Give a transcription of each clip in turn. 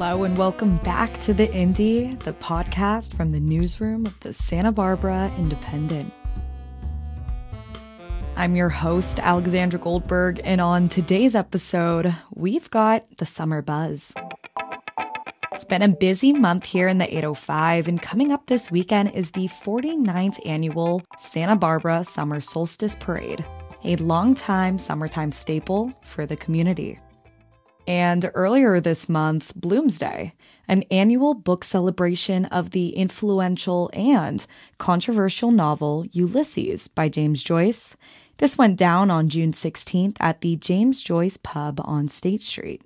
Hello, and welcome back to The Indy, the podcast from the newsroom of the Santa Barbara Independent. I'm your host, Alexandra Goldberg, and on today's episode, we've got the summer buzz. It's been a busy month here in the 805, and coming up this weekend is the 49th annual Santa Barbara Summer Solstice Parade, a longtime summertime staple for the community. And earlier this month, Bloomsday, an annual book celebration of the influential and controversial novel Ulysses by James Joyce. This went down on June 16th at the James Joyce Pub on State Street.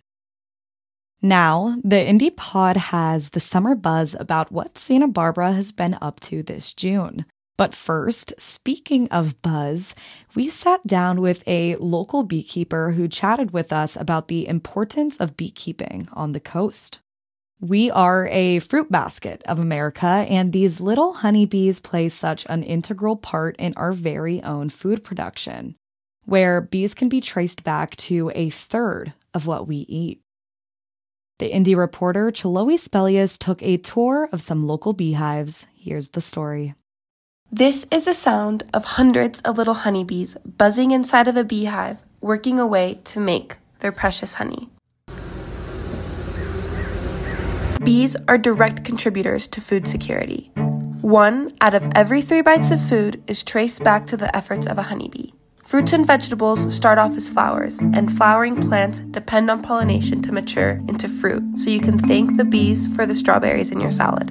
Now, the Indy Pod has the summer buzz about what Santa Barbara has been up to this June. But first, speaking of buzz, we sat down with a local beekeeper who chatted with us about the importance of beekeeping on the coast. We are a fruit basket of America, and these little honeybees play such an integral part in our very own food production, where bees can be traced back to a third of what we eat. The Indy reporter Chiloe Spelius took a tour of some local beehives. Here's the story. This is the sound of hundreds of little honeybees buzzing inside of a beehive, working away to make their precious honey. Bees are direct contributors to food security. One out of every three bites of food is traced back to the efforts of a honeybee. Fruits and vegetables start off as flowers, and flowering plants depend on pollination to mature into fruit, so you can thank the bees for the strawberries in your salad.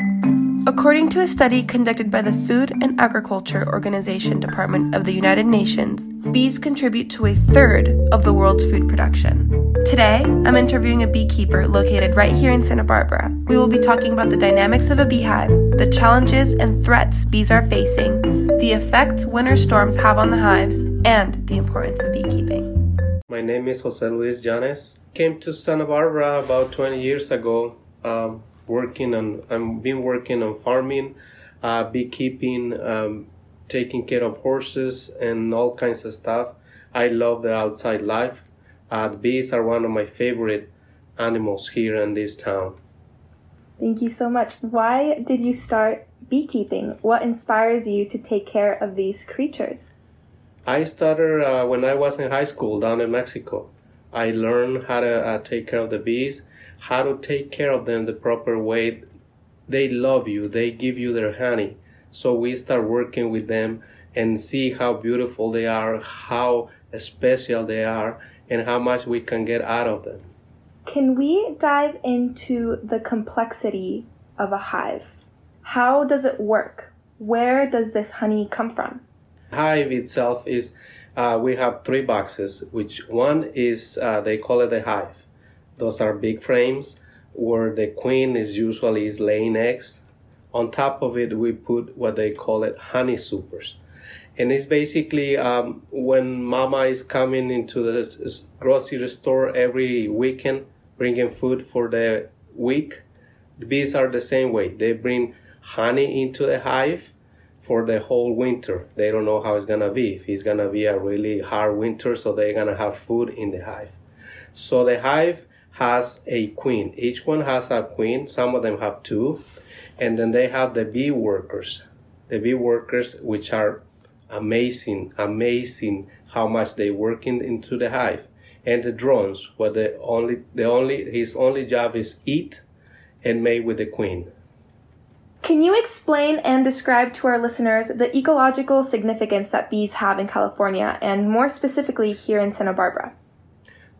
According to a study conducted by the Food and Agriculture Organization Department of the United Nations, bees contribute to a third of the world's food production. Today, I'm interviewing a beekeeper located right here in Santa Barbara. We will be talking about the dynamics of a beehive, the challenges and threats bees are facing, the effects winter storms have on the hives, and the importance of beekeeping. My name is Jose Luis Llanes. Came to Santa Barbara about 20 years ago. Um, working on I've been working on farming, uh, beekeeping, um, taking care of horses and all kinds of stuff. I love the outside life. Uh, the bees are one of my favorite animals here in this town. Thank you so much. Why did you start beekeeping? What inspires you to take care of these creatures? I started uh, when I was in high school down in Mexico. I learned how to uh, take care of the bees how to take care of them the proper way. They love you, they give you their honey. So we start working with them and see how beautiful they are, how special they are, and how much we can get out of them. Can we dive into the complexity of a hive? How does it work? Where does this honey come from? Hive itself is, uh, we have three boxes, which one is, uh, they call it a hive. Those are big frames where the queen is usually is laying eggs. On top of it, we put what they call it honey supers. And it's basically um, when mama is coming into the grocery store every weekend, bringing food for the week. The bees are the same way. They bring honey into the hive for the whole winter. They don't know how it's gonna be. If it's gonna be a really hard winter, so they're gonna have food in the hive. So the hive has a queen. Each one has a queen. Some of them have two. And then they have the bee workers. The bee workers, which are amazing, amazing how much they work in, into the hive. And the drones, where the only, the only, his only job is eat and mate with the queen. Can you explain and describe to our listeners the ecological significance that bees have in California and more specifically here in Santa Barbara?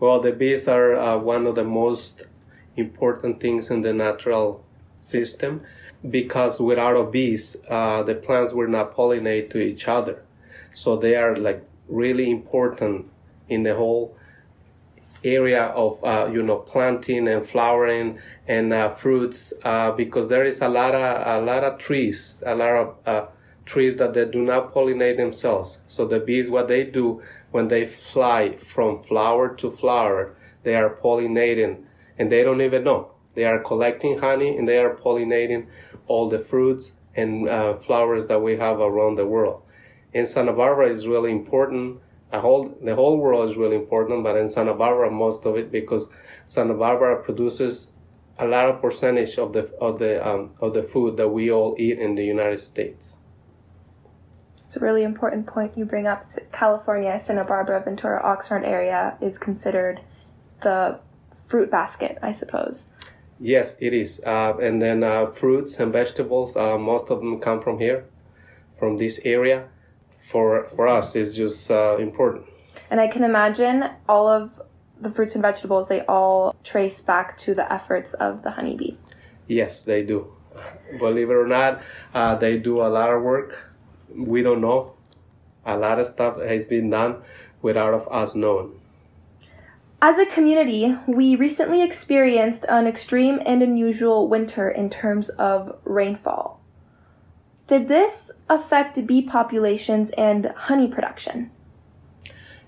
Well, the bees are uh, one of the most important things in the natural system because without bees, uh, the plants will not pollinate to each other. So they are like really important in the whole area of uh, you know planting and flowering and uh, fruits uh, because there is a lot of a lot of trees, a lot of uh, trees that they do not pollinate themselves. So the bees, what they do when they fly from flower to flower, they are pollinating and they don't even know. They are collecting honey and they are pollinating all the fruits and uh, flowers that we have around the world. In Santa Barbara is really important. The whole, the whole world is really important, but in Santa Barbara, most of it because Santa Barbara produces a lot of percentage of the of the um, of the food that we all eat in the United States. It's a really important point you bring up. California, Santa Barbara, Ventura, Oxnard area is considered the fruit basket, I suppose. Yes, it is. Uh, and then uh, fruits and vegetables, uh, most of them come from here, from this area. For for us, it's just uh, important. And I can imagine all of the fruits and vegetables, they all trace back to the efforts of the honeybee. Yes, they do. Believe it or not, uh, they do a lot of work. We don't know. A lot of stuff has been done without of us knowing. As a community, we recently experienced an extreme and unusual winter in terms of rainfall. Did this affect bee populations and honey production?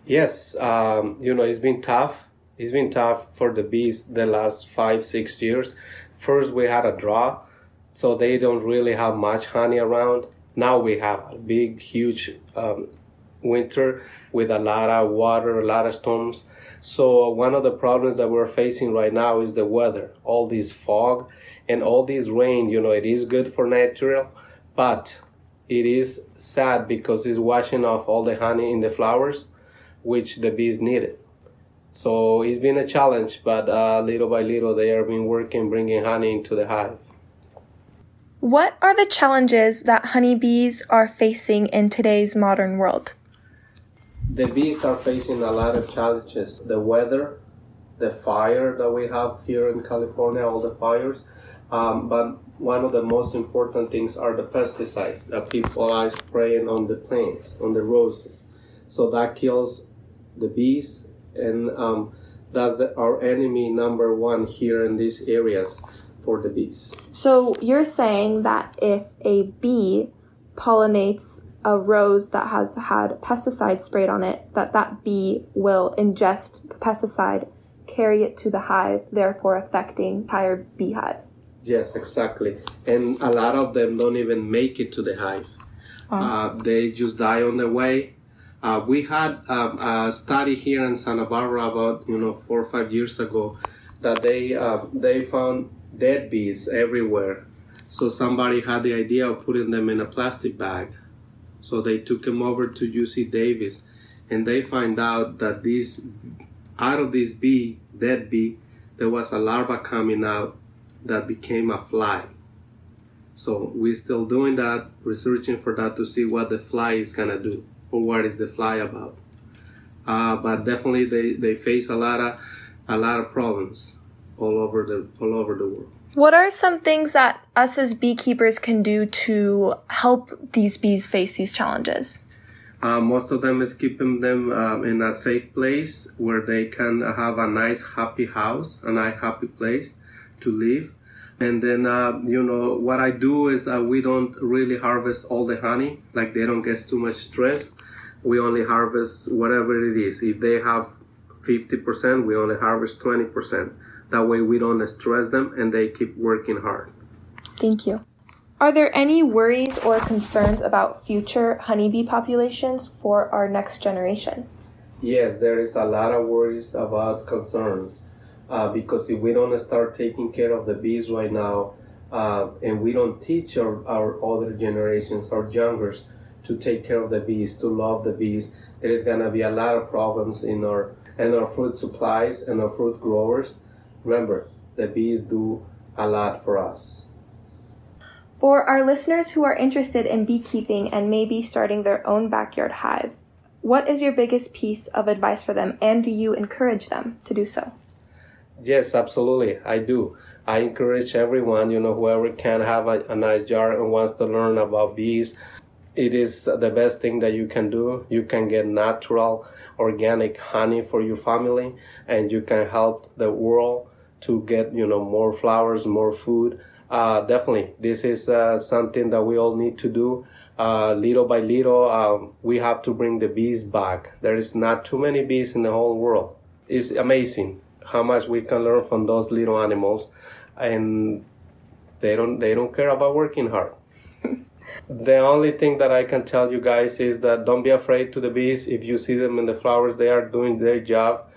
Yes, um, you know, it's been tough. It's been tough for the bees the last five, six years. First, we had a drought, so they don't really have much honey around. Now we have a big, huge um, winter with a lot of water, a lot of storms. So, one of the problems that we're facing right now is the weather. All this fog and all this rain, you know, it is good for natural, but it is sad because it's washing off all the honey in the flowers which the bees needed. So it's been a challenge, but uh, little by little they have been working, bringing honey into the hive. What are the challenges that honeybees are facing in today's modern world? The bees are facing a lot of challenges. The weather, the fire that we have here in California, all the fires. Um, but one of the most important things are the pesticides that people are spraying on the plants, on the roses. So that kills the bees, and um, that's the, our enemy number one here in these areas for the bees. So you're saying that if a bee pollinates a rose that has had pesticide sprayed on it, that that bee will ingest the pesticide, carry it to the hive, therefore affecting entire beehives. Yes, exactly. And a lot of them don't even make it to the hive. Uh, they just die on the way uh, we had um, a study here in Santa Barbara about you know four or five years ago that they uh, they found dead bees everywhere. So somebody had the idea of putting them in a plastic bag. So they took them over to UC Davis, and they find out that these out of this bee, dead bee, there was a larva coming out that became a fly. So we're still doing that, researching for that to see what the fly is gonna do or what is the fly about. Uh, but definitely they, they face a lot of a lot of problems all over the all over the world. What are some things that us as beekeepers can do to help these bees face these challenges? Uh, most of them is keeping them um, in a safe place where they can have a nice, happy house, a nice, happy place to live. And then, uh, you know, what I do is uh, we don't really harvest all the honey, like they don't get too much stress we only harvest whatever it is. If they have 50%, we only harvest 20%. That way we don't stress them and they keep working hard. Thank you. Are there any worries or concerns about future honeybee populations for our next generation? Yes, there is a lot of worries about concerns uh, because if we don't start taking care of the bees right now uh, and we don't teach our, our other generations, our youngers, to take care of the bees, to love the bees. There is gonna be a lot of problems in our and our fruit supplies and our fruit growers. Remember, the bees do a lot for us. For our listeners who are interested in beekeeping and maybe starting their own backyard hive, what is your biggest piece of advice for them and do you encourage them to do so? Yes, absolutely. I do. I encourage everyone, you know, whoever can have a, a nice jar and wants to learn about bees, it is the best thing that you can do. You can get natural, organic honey for your family, and you can help the world to get you know more flowers, more food. Uh, definitely, this is uh, something that we all need to do. Uh, little by little, um, we have to bring the bees back. There is not too many bees in the whole world. It's amazing how much we can learn from those little animals, and they don't they don't care about working hard. The only thing that I can tell you guys is that don't be afraid to the bees. If you see them in the flowers, they are doing their job.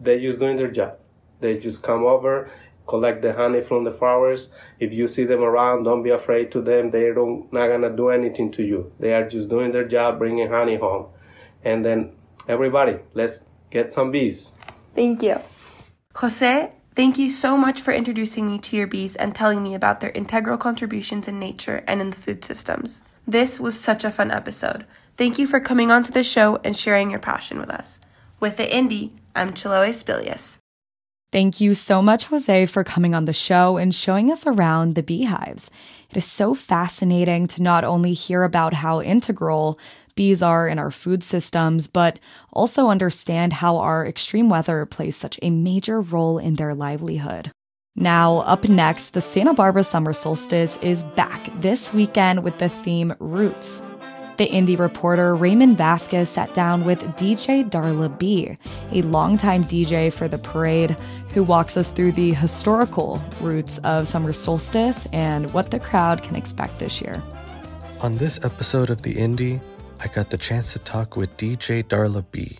They're just doing their job. They just come over collect the honey from the flowers. If you see them around, don't be afraid to them. They don't not gonna do anything to you. They are just doing their job, bringing honey home. And then everybody, let's get some bees. Thank you. Jose, thank you so much for introducing me to your bees and telling me about their integral contributions in nature and in the food systems. This was such a fun episode. Thank you for coming onto the show and sharing your passion with us. With the Indy, I'm Chiloe Spelius. Thank you so much, Jose, for coming on the show and showing us around the beehives. It is so fascinating to not only hear about how integral bees are in our food systems, but also understand how our extreme weather plays such a major role in their livelihood. Now, up next, the Santa Barbara summer solstice is back this weekend with the theme Roots. The Indy reporter Raymond Vasquez sat down with DJ Darla Bea, a longtime DJ for the parade, who walks us through the historical roots of summer solstice and what the crowd can expect this year. On this episode of The Indy, I got the chance to talk with DJ Darla Bea,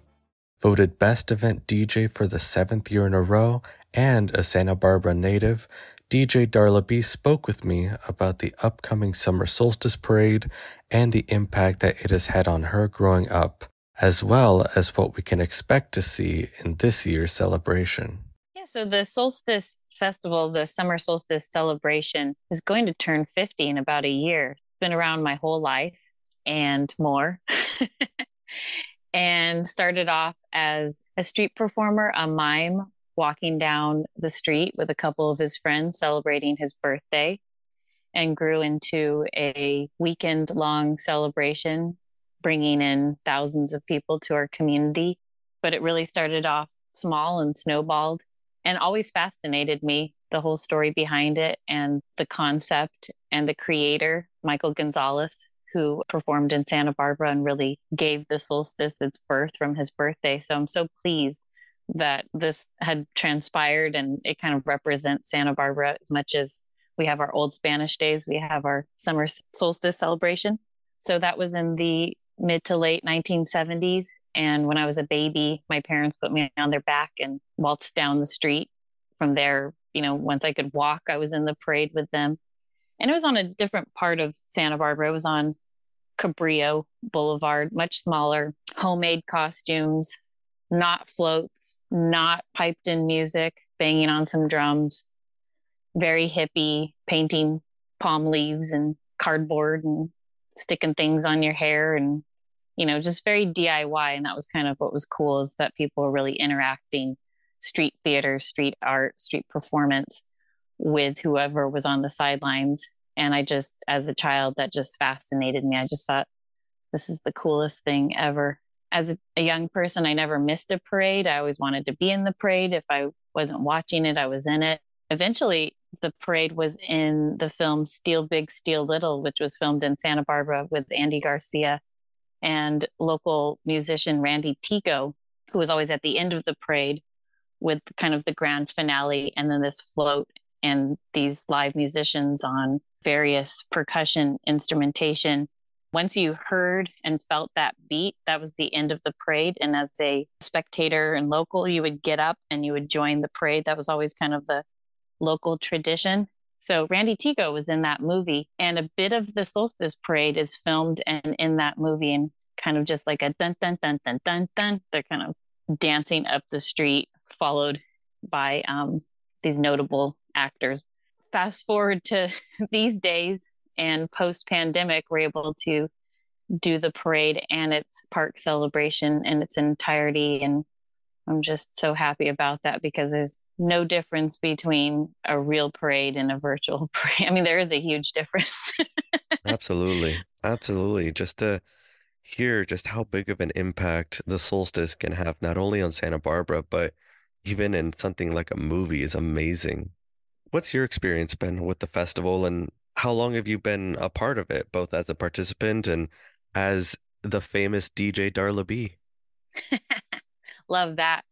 voted Best Event DJ for the seventh year in a row and a Santa Barbara native DJ Darla Bea spoke with me about the upcoming summer solstice parade and the impact that it has had on her growing up, as well as what we can expect to see in this year's celebration. So the solstice festival, the summer solstice celebration, is going to turn 50 in about a year. It's been around my whole life and more. and started off as a street performer, a mime walking down the street with a couple of his friends celebrating his birthday and grew into a weekend long celebration, bringing in thousands of people to our community. But it really started off small and snowballed and always fascinated me the whole story behind it and the concept and the creator, Michael Gonzalez, who performed in Santa Barbara and really gave the solstice its birth from his birthday. So I'm so pleased that this had transpired and it kind of represents Santa Barbara as much as we have our old Spanish days, we have our summer solstice celebration. So that was in the mid to late 1970s. And when I was a baby, my parents put me on their back and waltzed down the street. From there, you know, once I could walk, I was in the parade with them. And it was on a different part of Santa Barbara. It was on Cabrillo Boulevard, much smaller, homemade costumes, not floats, not piped in music, banging on some drums, very hippie, painting palm leaves and cardboard and sticking things on your hair and you know just very diy and that was kind of what was cool is that people were really interacting street theater street art street performance with whoever was on the sidelines and i just as a child that just fascinated me i just thought this is the coolest thing ever as a, young person, I never missed a parade. I always wanted to be in the parade. If I wasn't watching it, I was in it. Eventually, the parade was in the film Steal Big, Steal Little, which was filmed in Santa Barbara with Andy Garcia and local musician Randy Tico, who was always at the end of the parade with kind of the grand finale and then this float and these live musicians on various percussion instrumentation once you heard and felt that beat, that was the end of the parade. And as a spectator and local, you would get up and you would join the parade. That was always kind of the local tradition. So Randy Tico was in that movie, and a bit of the solstice parade is filmed and in that movie, and kind of just like a dun dun dun dun dun dun. They're kind of dancing up the street, followed by um, these notable actors. Fast forward to these days, and post pandemic we're able to do the parade and its park celebration in its entirety and i'm just so happy about that because there's no difference between a real parade and a virtual parade. I mean there is a huge difference. Absolutely. Absolutely. Just to hear just how big of an impact the solstice can have not only on santa barbara but even in something like a movie is amazing. What's your experience been with the festival and how long have you been a part of it, both as a participant and as the famous DJ Darla Bea? Love that.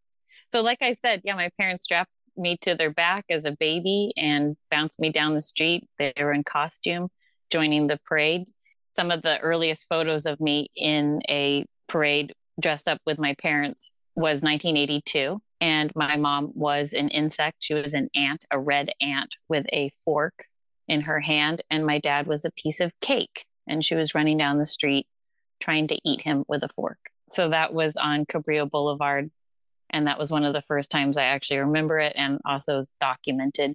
So, like I said, yeah, my parents strapped me to their back as a baby and bounced me down the street. They were in costume, joining the parade. Some of the earliest photos of me in a parade dressed up with my parents was 1982. And my mom was an insect. She was an ant, a red ant with a fork in her hand. And my dad was a piece of cake. And she was running down the street trying to eat him with a fork. So that was on Cabrillo Boulevard. And that was one of the first times I actually remember it and also is documented.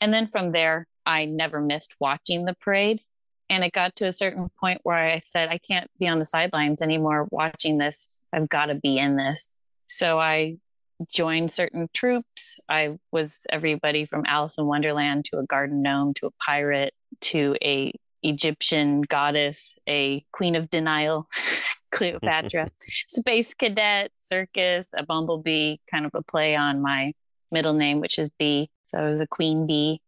And then from there, I never missed watching the parade. And it got to a certain point where I said, I can't be on the sidelines anymore watching this. I've got to be in this. So I joined certain troops. I was everybody from Alice in Wonderland to a garden gnome to a pirate to a Egyptian goddess, a queen of denial, Cleopatra, space cadet, circus, a bumblebee, kind of a play on my middle name, which is Bee. So I was a queen bee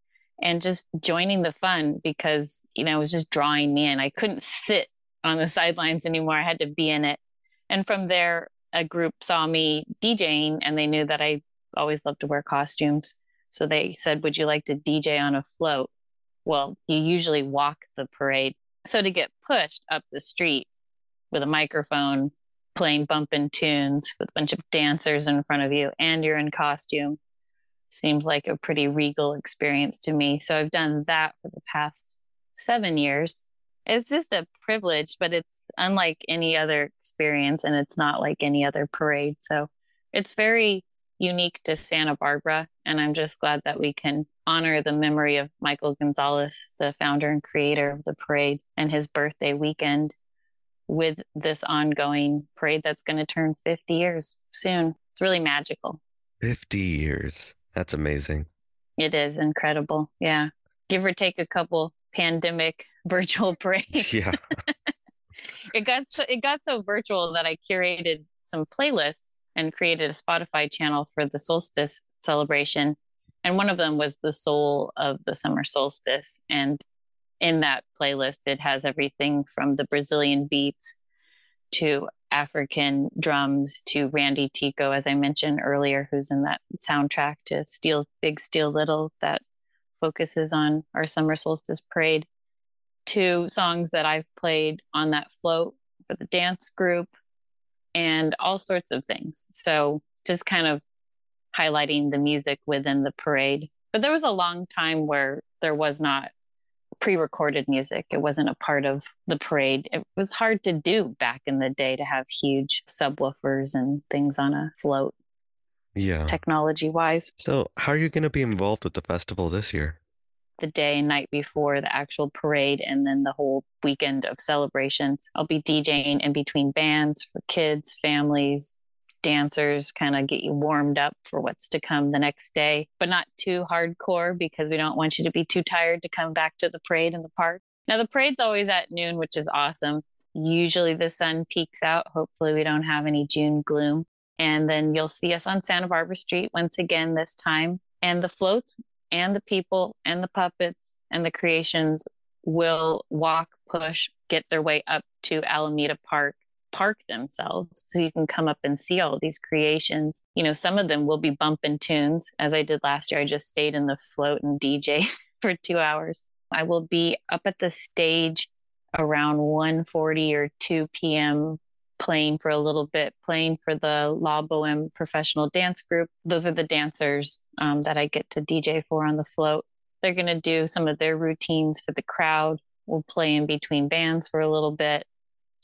and just joining the fun because, you know, it was just drawing me in. I couldn't sit on the sidelines anymore. I had to be in it. And from there, a group saw me DJing and they knew that I always loved to wear costumes. So they said, Would you like to DJ on a float? Well, you usually walk the parade. So to get pushed up the street with a microphone, playing bumping tunes with a bunch of dancers in front of you, and you're in costume seemed like a pretty regal experience to me. So I've done that for the past seven years it's just a privilege, but it's unlike any other experience and it's not like any other parade. So it's very unique to Santa Barbara. And I'm just glad that we can honor the memory of Michael Gonzalez, the founder and creator of the parade, and his birthday weekend with this ongoing parade that's going to turn 50 years soon. It's really magical. 50 years. That's amazing. It is incredible. Yeah. Give or take a couple pandemic virtual parade. Yeah. it got so, it got so virtual that I curated some playlists and created a Spotify channel for the solstice celebration. And one of them was the soul of the summer solstice. And in that playlist, it has everything from the Brazilian beats to African drums to Randy Tico, as I mentioned earlier, who's in that soundtrack to Steal Big Steal Little that focuses on our summer solstice parade to songs that I've played on that float for the dance group and all sorts of things. So just kind of highlighting the music within the parade. But there was a long time where there was not pre recorded music, it wasn't a part of the parade. It was hard to do back in the day to have huge subwoofers and things on a float. Yeah. Technology wise. So, how are you going to be involved with the festival this year? The day and night before the actual parade, and then the whole weekend of celebrations. I'll be DJing in between bands for kids, families, dancers, kind of get you warmed up for what's to come the next day, but not too hardcore because we don't want you to be too tired to come back to the parade in the park. Now, the parade's always at noon, which is awesome. Usually the sun peaks out. Hopefully, we don't have any June gloom. And then you'll see us on Santa Barbara Street once again this time. And the floats and the people and the puppets and the creations will walk, push, get their way up to Alameda Park, park themselves so you can come up and see all these creations. You know, some of them will be bumping tunes. As I did last year, I just stayed in the float and DJ for two hours. I will be up at the stage around 1:40 or 2 p.m playing for a little bit, playing for the La Boheme professional dance group. Those are the dancers um, that I get to DJ for on the float. They're going to do some of their routines for the crowd. We'll play in between bands for a little bit,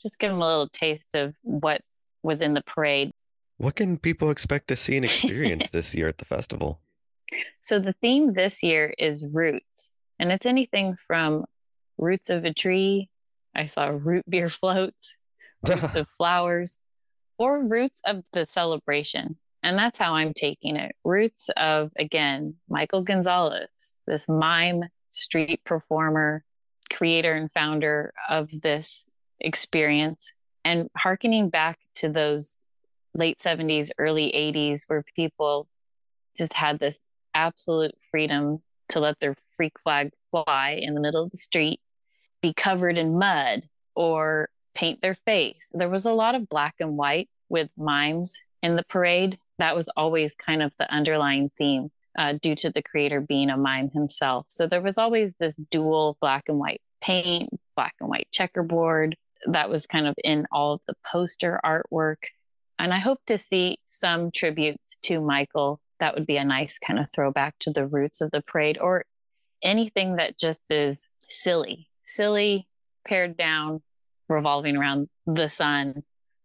just give them a little taste of what was in the parade. What can people expect to see and experience this year at the festival? So, the theme this year is roots, and it's anything from roots of a tree. I saw root beer floats, roots of flowers, or roots of the celebration. And that's how I'm taking it. Roots of, again, Michael Gonzalez, this mime street performer, creator and founder of this experience, and harkening back to those late 70s, early 80s, where people just had this absolute freedom to let their freak flag fly in the middle of the street, be covered in mud, or paint their face. There was a lot of black and white with mimes in the parade. That was always kind of the underlying theme uh, due to the creator being a mime himself. So there was always this dual black and white paint, black and white checkerboard that was kind of in all of the poster artwork. And I hope to see some tributes to Michael. That would be a nice kind of throwback to the roots of the parade or anything that just is silly, silly, pared down, revolving around the sun.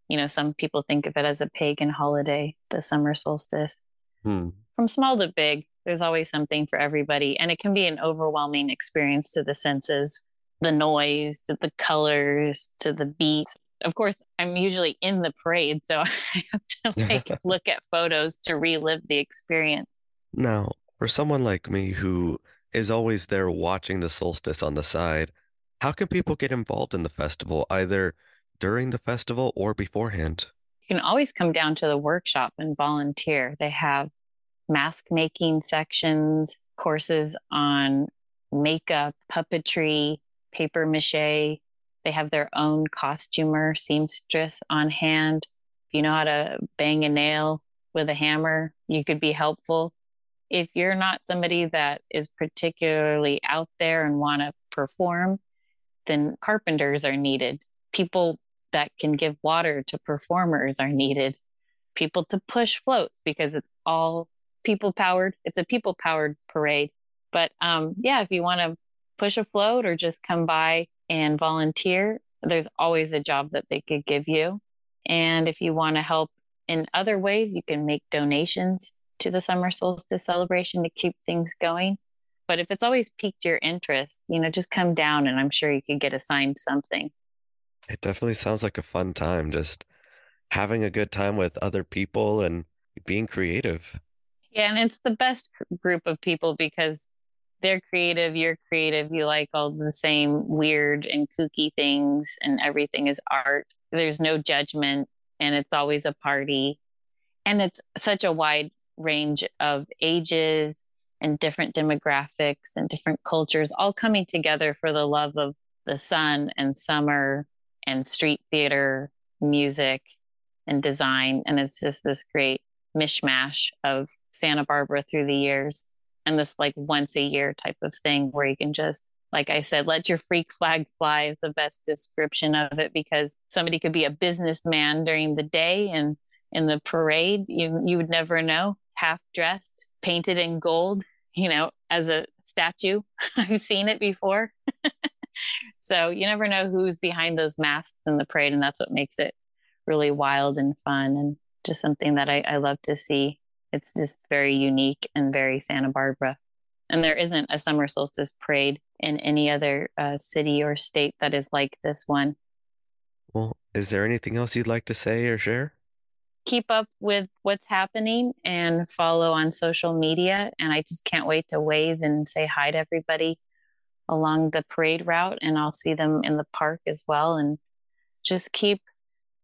You know, some people think of it as a pagan holiday, the summer solstice. Hmm. From small to big, there's always something for everybody. And it can be an overwhelming experience to the senses the noise, to the colors, to the beats. Of course, I'm usually in the parade, so I have to like look at photos to relive the experience. Now, for someone like me who is always there watching the solstice on the side, how can people get involved in the festival, either during the festival or beforehand? You can always come down to the workshop and volunteer. They have mask making sections, courses on makeup, puppetry, paper mache. They have their own costumer, seamstress on hand. If you know how to bang a nail with a hammer, you could be helpful. If you're not somebody that is particularly out there and want to perform, then carpenters are needed. People that can give water to performers are needed. People to push floats because it's all people powered. It's a people powered parade. But um, yeah, if you want to push a float or just come by and volunteer, there's always a job that they could give you. And if you want to help in other ways, you can make donations to the summer solstice celebration to keep things going. But if it's always piqued your interest, you know, just come down and I'm sure you could get assigned something. It definitely sounds like a fun time, just having a good time with other people and being creative. Yeah, and it's the best group of people because they're creative, you're creative, you like all the same weird and kooky things, and everything is art. There's no judgment, and it's always a party. And it's such a wide range of ages and different demographics and different cultures all coming together for the love of the sun and summer and street theater, music and design. And it's just this great mishmash of Santa Barbara through the years and this like once a year type of thing where you can just like I said, let your freak flag fly is the best description of it because somebody could be a businessman during the day and in the parade, you you would never know, half dressed, painted in gold, you know, as a statue. I've seen it before. so you never know who's behind those masks in the parade, and that's what makes it really wild and fun and just something that I, I love to see it's just very unique and very Santa Barbara. And there isn't a summer solstice parade in any other uh, city or state that is like this one. Well, is there anything else you'd like to say or share? Keep up with what's happening and follow on social media. And I just can't wait to wave and say hi to everybody along the parade route. And I'll see them in the park as well. And just keep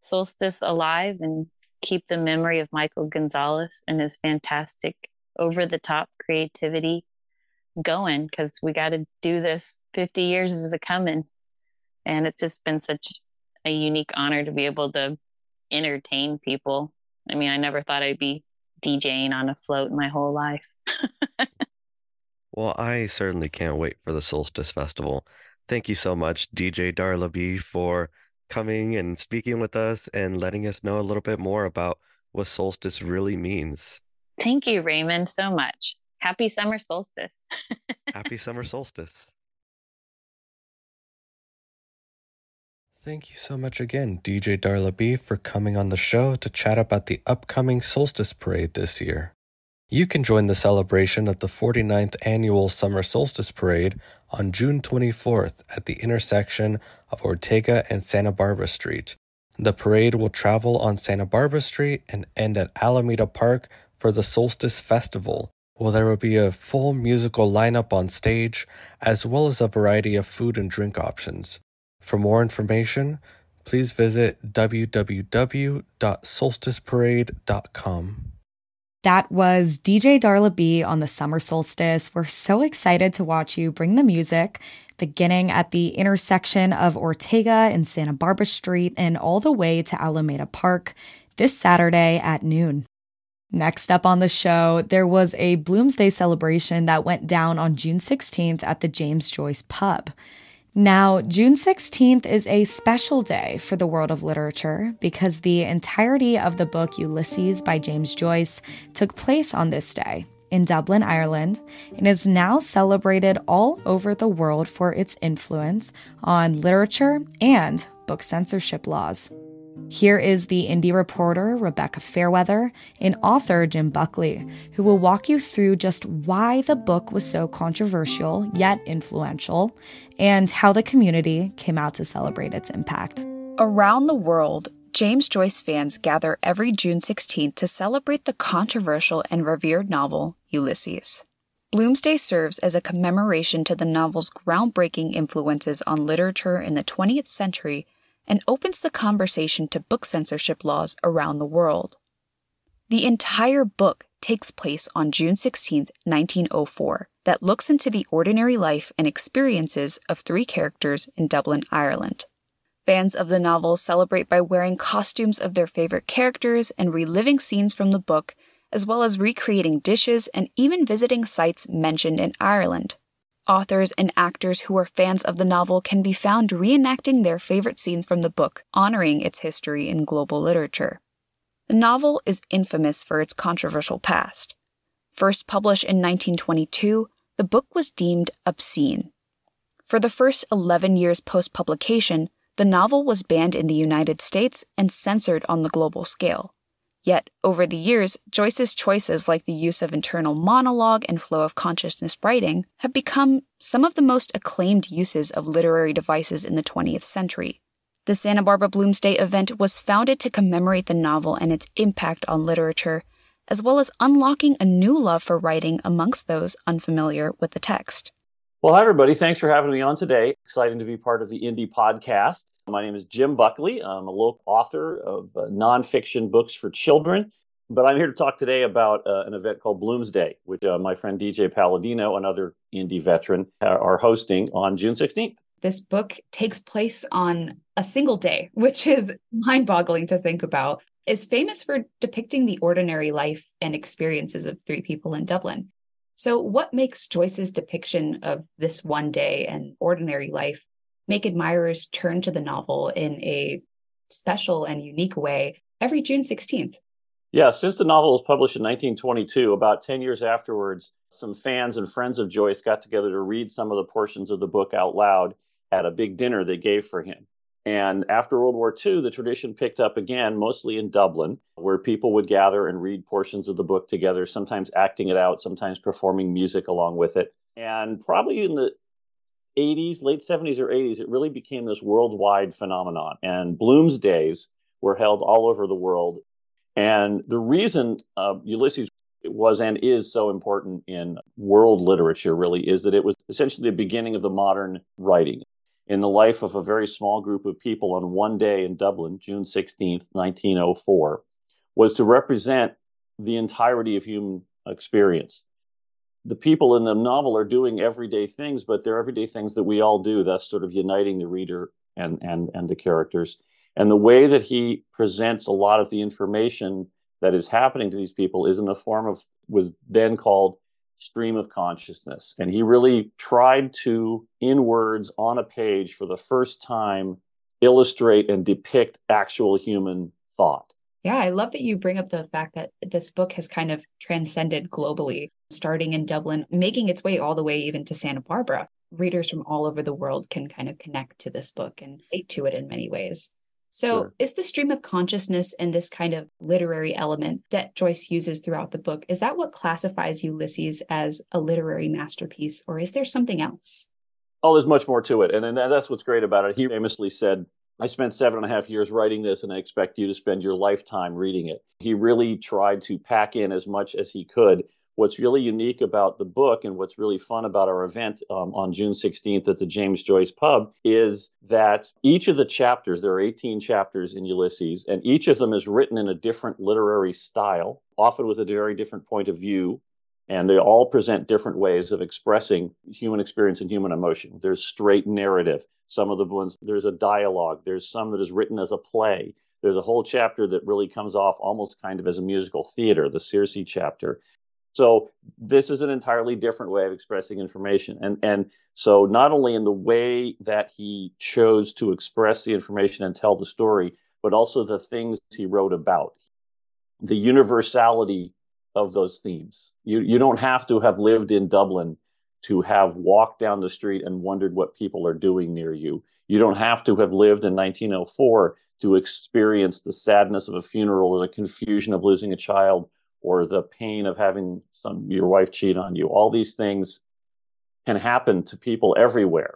solstice alive and keep the memory of Michael Gonzalez and his fantastic over the top creativity going because we got to do this 50 years is a coming. And it's just been such a unique honor to be able to entertain people. I mean, I never thought I'd be DJing on a float my whole life. well, I certainly can't wait for the Solstice Festival. Thank you so much, DJ Darla Bea, for coming and speaking with us and letting us know a little bit more about what solstice really means. Thank you, Raymond, so much. Happy summer solstice. Happy summer solstice. Thank you so much again, DJ Darla Bea, for coming on the show to chat about the upcoming Solstice Parade this year. You can join the celebration of the 49th annual Summer Solstice Parade on June 24th at the intersection of Ortega and Santa Barbara Street. The parade will travel on Santa Barbara Street and end at Alameda Park for the Solstice Festival, where there will be a full musical lineup on stage, as well as a variety of food and drink options. For more information, please visit www.solsticeparade.com. That was DJ Darla Bea on the summer solstice. We're so excited to watch you bring the music, beginning at the intersection of Ortega and Santa Barbara Street and all the way to Alameda Park this Saturday at noon. Next up on the show, there was a Bloomsday celebration that went down on June 16th at the James Joyce Pub. Now, June 16th is a special day for the world of literature because the entirety of the book Ulysses by James Joyce took place on this day in Dublin, Ireland, and is now celebrated all over the world for its influence on literature and book censorship laws. Here is the Indy reporter Rebecca Fairweather and author Jim Buckley, who will walk you through just why the book was so controversial yet influential and how the community came out to celebrate its impact. Around the world, James Joyce fans gather every June 16th to celebrate the controversial and revered novel Ulysses. Bloomsday serves as a commemoration to the novel's groundbreaking influences on literature in the 20th century and opens the conversation to book censorship laws around the world. The entire book takes place on June 16, 1904, that looks into the ordinary life and experiences of three characters in Dublin, Ireland. Fans of the novel celebrate by wearing costumes of their favorite characters and reliving scenes from the book, as well as recreating dishes and even visiting sites mentioned in Ireland. Authors and actors who are fans of the novel can be found reenacting their favorite scenes from the book, honoring its history in global literature. The novel is infamous for its controversial past. First published in 1922, the book was deemed obscene. For the first 11 years post publication, the novel was banned in the United States and censored on the global scale. Yet, over the years, Joyce's choices like the use of internal monologue and flow of consciousness writing have become some of the most acclaimed uses of literary devices in the 20th century. The Santa Barbara Bloomsday event was founded to commemorate the novel and its impact on literature, as well as unlocking a new love for writing amongst those unfamiliar with the text. Well, hi, everybody. Thanks for having me on today. Exciting to be part of the Indy Podcast. My name is Jim Buckley. I'm a local author of uh, nonfiction books for children. But I'm here to talk today about uh, an event called Bloomsday, which uh, my friend DJ Palladino, another Indy veteran, are hosting on June 16th. This book takes place on a single day, which is mind boggling to think about. Is famous for depicting the ordinary life and experiences of three people in Dublin. So, what makes Joyce's depiction of this one day and ordinary life make admirers turn to the novel in a special and unique way every June 16th. Yeah, since the novel was published in 1922, about 10 years afterwards, some fans and friends of Joyce got together to read some of the portions of the book out loud at a big dinner they gave for him. And after World War II, the tradition picked up again, mostly in Dublin, where people would gather and read portions of the book together, sometimes acting it out, sometimes performing music along with it. And probably in the 80s, late 70s or 80s, it really became this worldwide phenomenon. And Bloom's days were held all over the world. And the reason uh, Ulysses was and is so important in world literature really is that it was essentially the beginning of the modern writing in the life of a very small group of people on one day in Dublin, June 16th, 1904, was to represent the entirety of human experience the people in the novel are doing everyday things, but they're everyday things that we all do. That's sort of uniting the reader and and and the characters. And the way that he presents a lot of the information that is happening to these people is in the form of was then called stream of consciousness. And he really tried to, in words on a page for the first time, illustrate and depict actual human thought. Yeah, I love that you bring up the fact that this book has kind of transcended globally, starting in Dublin, making its way all the way even to Santa Barbara. Readers from all over the world can kind of connect to this book and relate to it in many ways. So, sure. is the stream of consciousness and this kind of literary element that Joyce uses throughout the book, is that what classifies Ulysses as a literary masterpiece, or is there something else? Oh, there's much more to it. And, and that's what's great about it. He famously said, I spent seven and a half years writing this, and I expect you to spend your lifetime reading it. He really tried to pack in as much as he could. What's really unique about the book and what's really fun about our event um, on June 16th at the James Joyce Pub is that each of the chapters, there are 18 chapters in Ulysses, and each of them is written in a different literary style, often with a very different point of view. And they all present different ways of expressing human experience and human emotion. There's straight narrative, some of the ones, there's a dialogue, there's some that is written as a play. There's a whole chapter that really comes off almost kind of as a musical theater, the Circe chapter. So this is an entirely different way of expressing information. And and so not only in the way that he chose to express the information and tell the story, but also the things he wrote about. The universality of those themes. You you don't have to have lived in Dublin to have walked down the street and wondered what people are doing near you. You don't have to have lived in 1904 to experience the sadness of a funeral or the confusion of losing a child or the pain of having some your wife cheat on you. All these things can happen to people everywhere.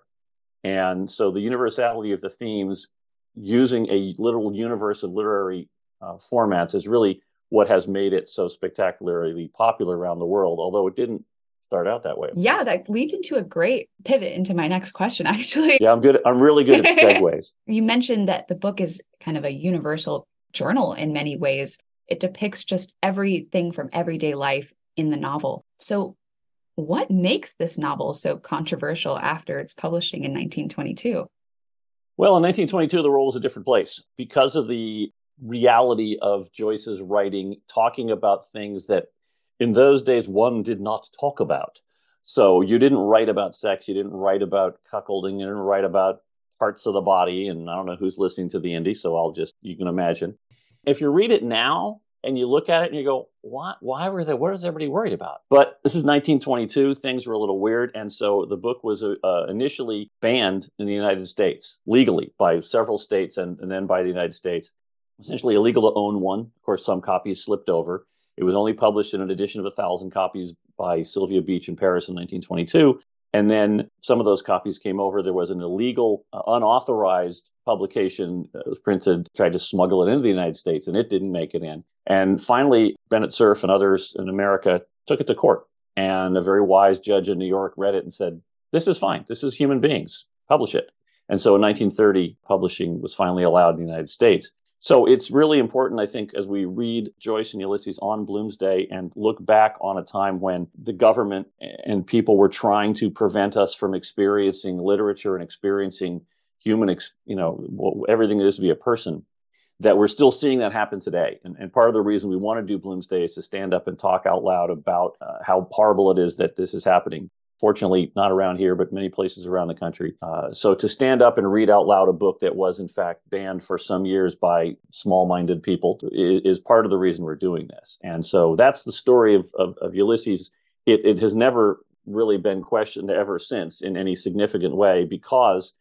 And so the universality of the themes using a literal universe of literary uh, formats is really what has made it so spectacularly popular around the world, although it didn't start out that way. Yeah, that leads into a great pivot into my next question, actually. Yeah, I'm good. I'm really good at segues. you mentioned that the book is kind of a universal journal in many ways. It depicts just everything from everyday life in the novel. So, what makes this novel so controversial after its publishing in 1922? Well, in 1922, the world was a different place because of the reality of Joyce's writing, talking about things that in those days one did not talk about. So you didn't write about sex, you didn't write about cuckolding, you didn't write about parts of the body. And I don't know who's listening to the Indy, so I'll just, you can imagine. If you read it now and you look at it and you go, why, why were they, what is everybody worried about? But this is 1922, things were a little weird. And so the book was uh, initially banned in the United States legally by several states and, and then by the United States. Essentially illegal to own one. Of course, some copies slipped over. It was only published in an edition of a thousand copies by Sylvia Beach in Paris in 1922. And then some of those copies came over. There was an illegal, uh, unauthorized publication that was printed, tried to smuggle it into the United States, and it didn't make it in. And finally, Bennett Cerf and others in America took it to court. And a very wise judge in New York read it and said, This is fine. This is human beings. Publish it. And so in 1930, publishing was finally allowed in the United States. So it's really important, I think, as we read Joyce and Ulysses on Bloomsday and look back on a time when the government and people were trying to prevent us from experiencing literature and experiencing human, you know, everything it is to be a person, that we're still seeing that happen today. And, and part of the reason we want to do Bloomsday is to stand up and talk out loud about uh, how horrible it is that this is happening fortunately not around here, but many places around the country. Uh, so to stand up and read out loud a book that was in fact banned for some years by small-minded people is, part of the reason we're doing this. And so that's the story of, of, of Ulysses. It, it has never really been questioned ever since in any significant way because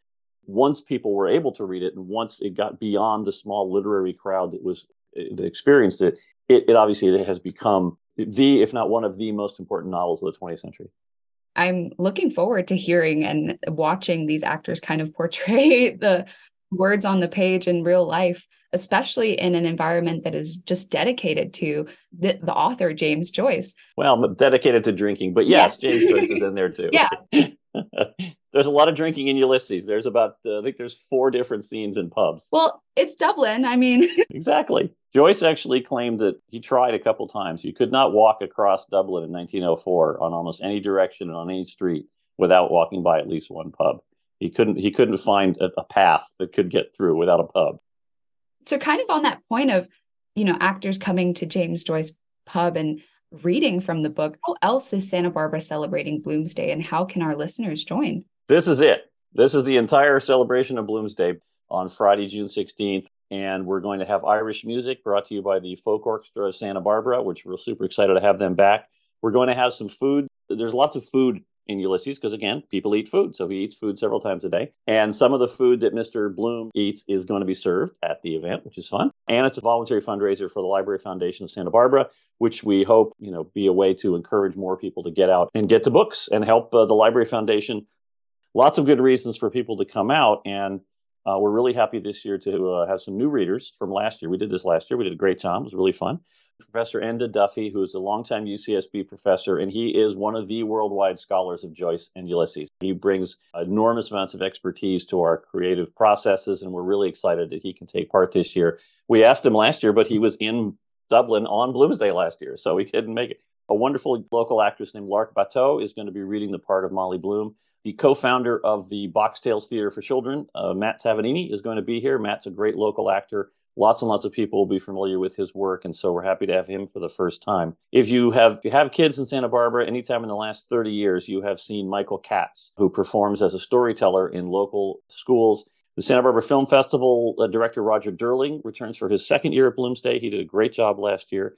once people were able to read it and once it got beyond the small literary crowd that was that experienced it, it, it obviously has become the, if not one of the most important novels of the 20th century. I'm looking forward to hearing and watching these actors kind of portray the words on the page in real life, especially in an environment that is just dedicated to the, the author, James Joyce. Well, dedicated to drinking, but yes, yes. James Joyce is in there too. Yeah. there's a lot of drinking in Ulysses. There's about, uh, I think there's four different scenes in pubs. Well, it's Dublin. I mean, exactly. Joyce actually claimed that he tried a couple times. You could not walk across Dublin in 1904 on almost any direction and on any street without walking by at least one pub. He couldn't. He couldn't find a, a path that could get through without a pub. So, kind of on that point of, you know, actors coming to James Joyce pub and reading from the book. How else is Santa Barbara celebrating Bloomsday, and how can our listeners join? This is it. This is the entire celebration of Bloomsday on Friday, June 16th and we're going to have Irish music brought to you by the Folk Orchestra of Santa Barbara, which we're super excited to have them back. We're going to have some food. There's lots of food in Ulysses because, again, people eat food. So he eats food several times a day. And some of the food that Mr. Bloom eats is going to be served at the event, which is fun. And it's a voluntary fundraiser for the Library Foundation of Santa Barbara, which we hope, you know, be a way to encourage more people to get out and get to books and help uh, the Library Foundation. Lots of good reasons for people to come out. And uh, we're really happy this year to uh, have some new readers from last year. We did this last year. We did a great job. It was really fun. Professor Enda Duffy, who is a longtime UCSB professor, and he is one of the worldwide scholars of Joyce and Ulysses. He brings enormous amounts of expertise to our creative processes, and we're really excited that he can take part this year. We asked him last year, but he was in Dublin on Bloomsday last year, so he couldn't make it. A wonderful local actress named Lark Bateau is going to be reading the part of Molly Bloom the co-founder of the Box Tales Theater for Children, uh, Matt Tavanini, is going to be here. Matt's a great local actor lots and lots of people will be familiar with his work, and so we're happy to have him for the first time. If you have if you have kids in Santa Barbara, anytime in the last 30 years, you have seen Michael Katz, who performs as a storyteller in local schools. The Santa Barbara Film Festival uh, director Roger Durling returns for his second year at Bloomsday. He did a great job last year.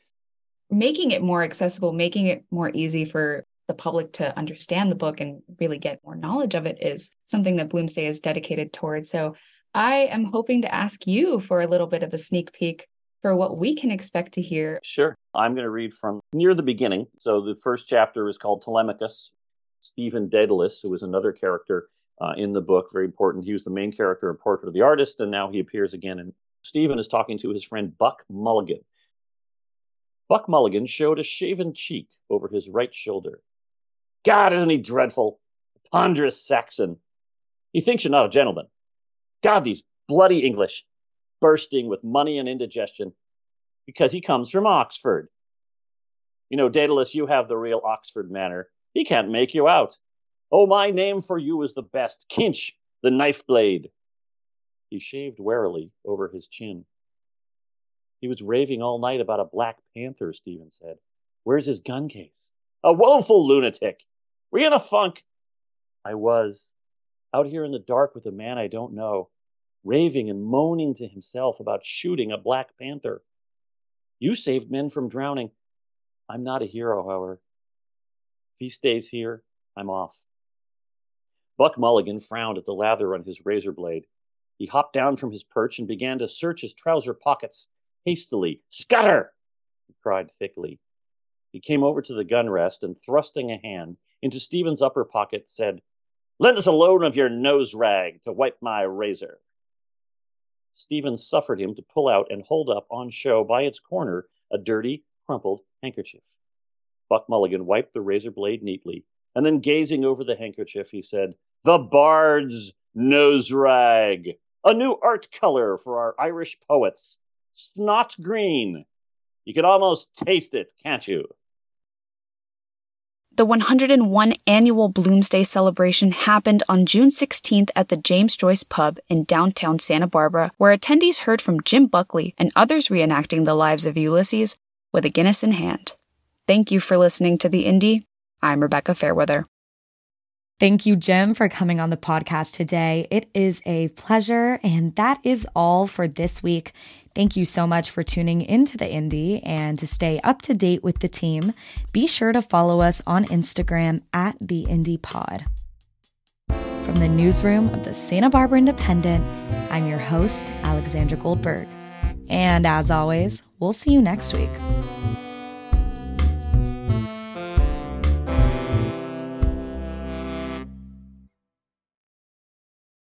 Making it more accessible, making it more easy for the public to understand the book and really get more knowledge of it is something that Bloomsday is dedicated towards. So I am hoping to ask you for a little bit of a sneak peek for what we can expect to hear. Sure. I'm going to read from near the beginning. So the first chapter is called Telemachus. Stephen Dedalus, who is another character uh, in the book, very important. He was the main character in Portrait of the Artist, and now he appears again. And Stephen is talking to his friend Buck Mulligan. Buck Mulligan showed a shaven cheek over his right shoulder. God, isn't he dreadful? Ponderous Saxon. He thinks you're not a gentleman. God, these bloody English, bursting with money and indigestion, because he comes from Oxford. You know, Dedalus, you have the real Oxford manner. He can't make you out. Oh, my name for you is the best Kinch, the knife blade. He shaved warily over his chin. He was raving all night about a Black Panther, Stephen said. Where's his gun case? A woeful lunatic. Were you in a funk? I was. Out here in the dark with a man I don't know raving and moaning to himself about shooting a Black Panther. You saved men from drowning. I'm not a hero, however. If he stays here, I'm off. Buck Mulligan frowned at the lather on his razor blade. He hopped down from his perch and began to search his trouser pockets hastily. Scutter! he cried thickly. He came over to the gun rest and, thrusting a hand into Stephen's upper pocket, said, Lend us a loan of your nose rag to wipe my razor. Stephen suffered him to pull out and hold up on show by its corner a dirty, crumpled handkerchief. Buck Mulligan wiped the razor blade neatly, and then gazing over the handkerchief, he said, The Bard's Nose Rag, a new art color for our Irish poets. Snot green. You can almost taste it, can't you? The 101 annual Bloomsday celebration happened on June 16th at the James Joyce Pub in downtown Santa Barbara, where attendees heard from Jim Buckley and others reenacting the lives of Ulysses with a Guinness in hand. Thank you for listening to The Indy. I'm Rebecca Fairweather. Thank you, Jim, for coming on the podcast today. It is a pleasure. And that is all for this week. Thank you so much for tuning into the Indy and to stay up to date with the team, be sure to follow us on Instagram at the Indy Pod. From the newsroom of the Santa Barbara Independent, I'm your host, Alexandra Goldberg. And as always, we'll see you next week.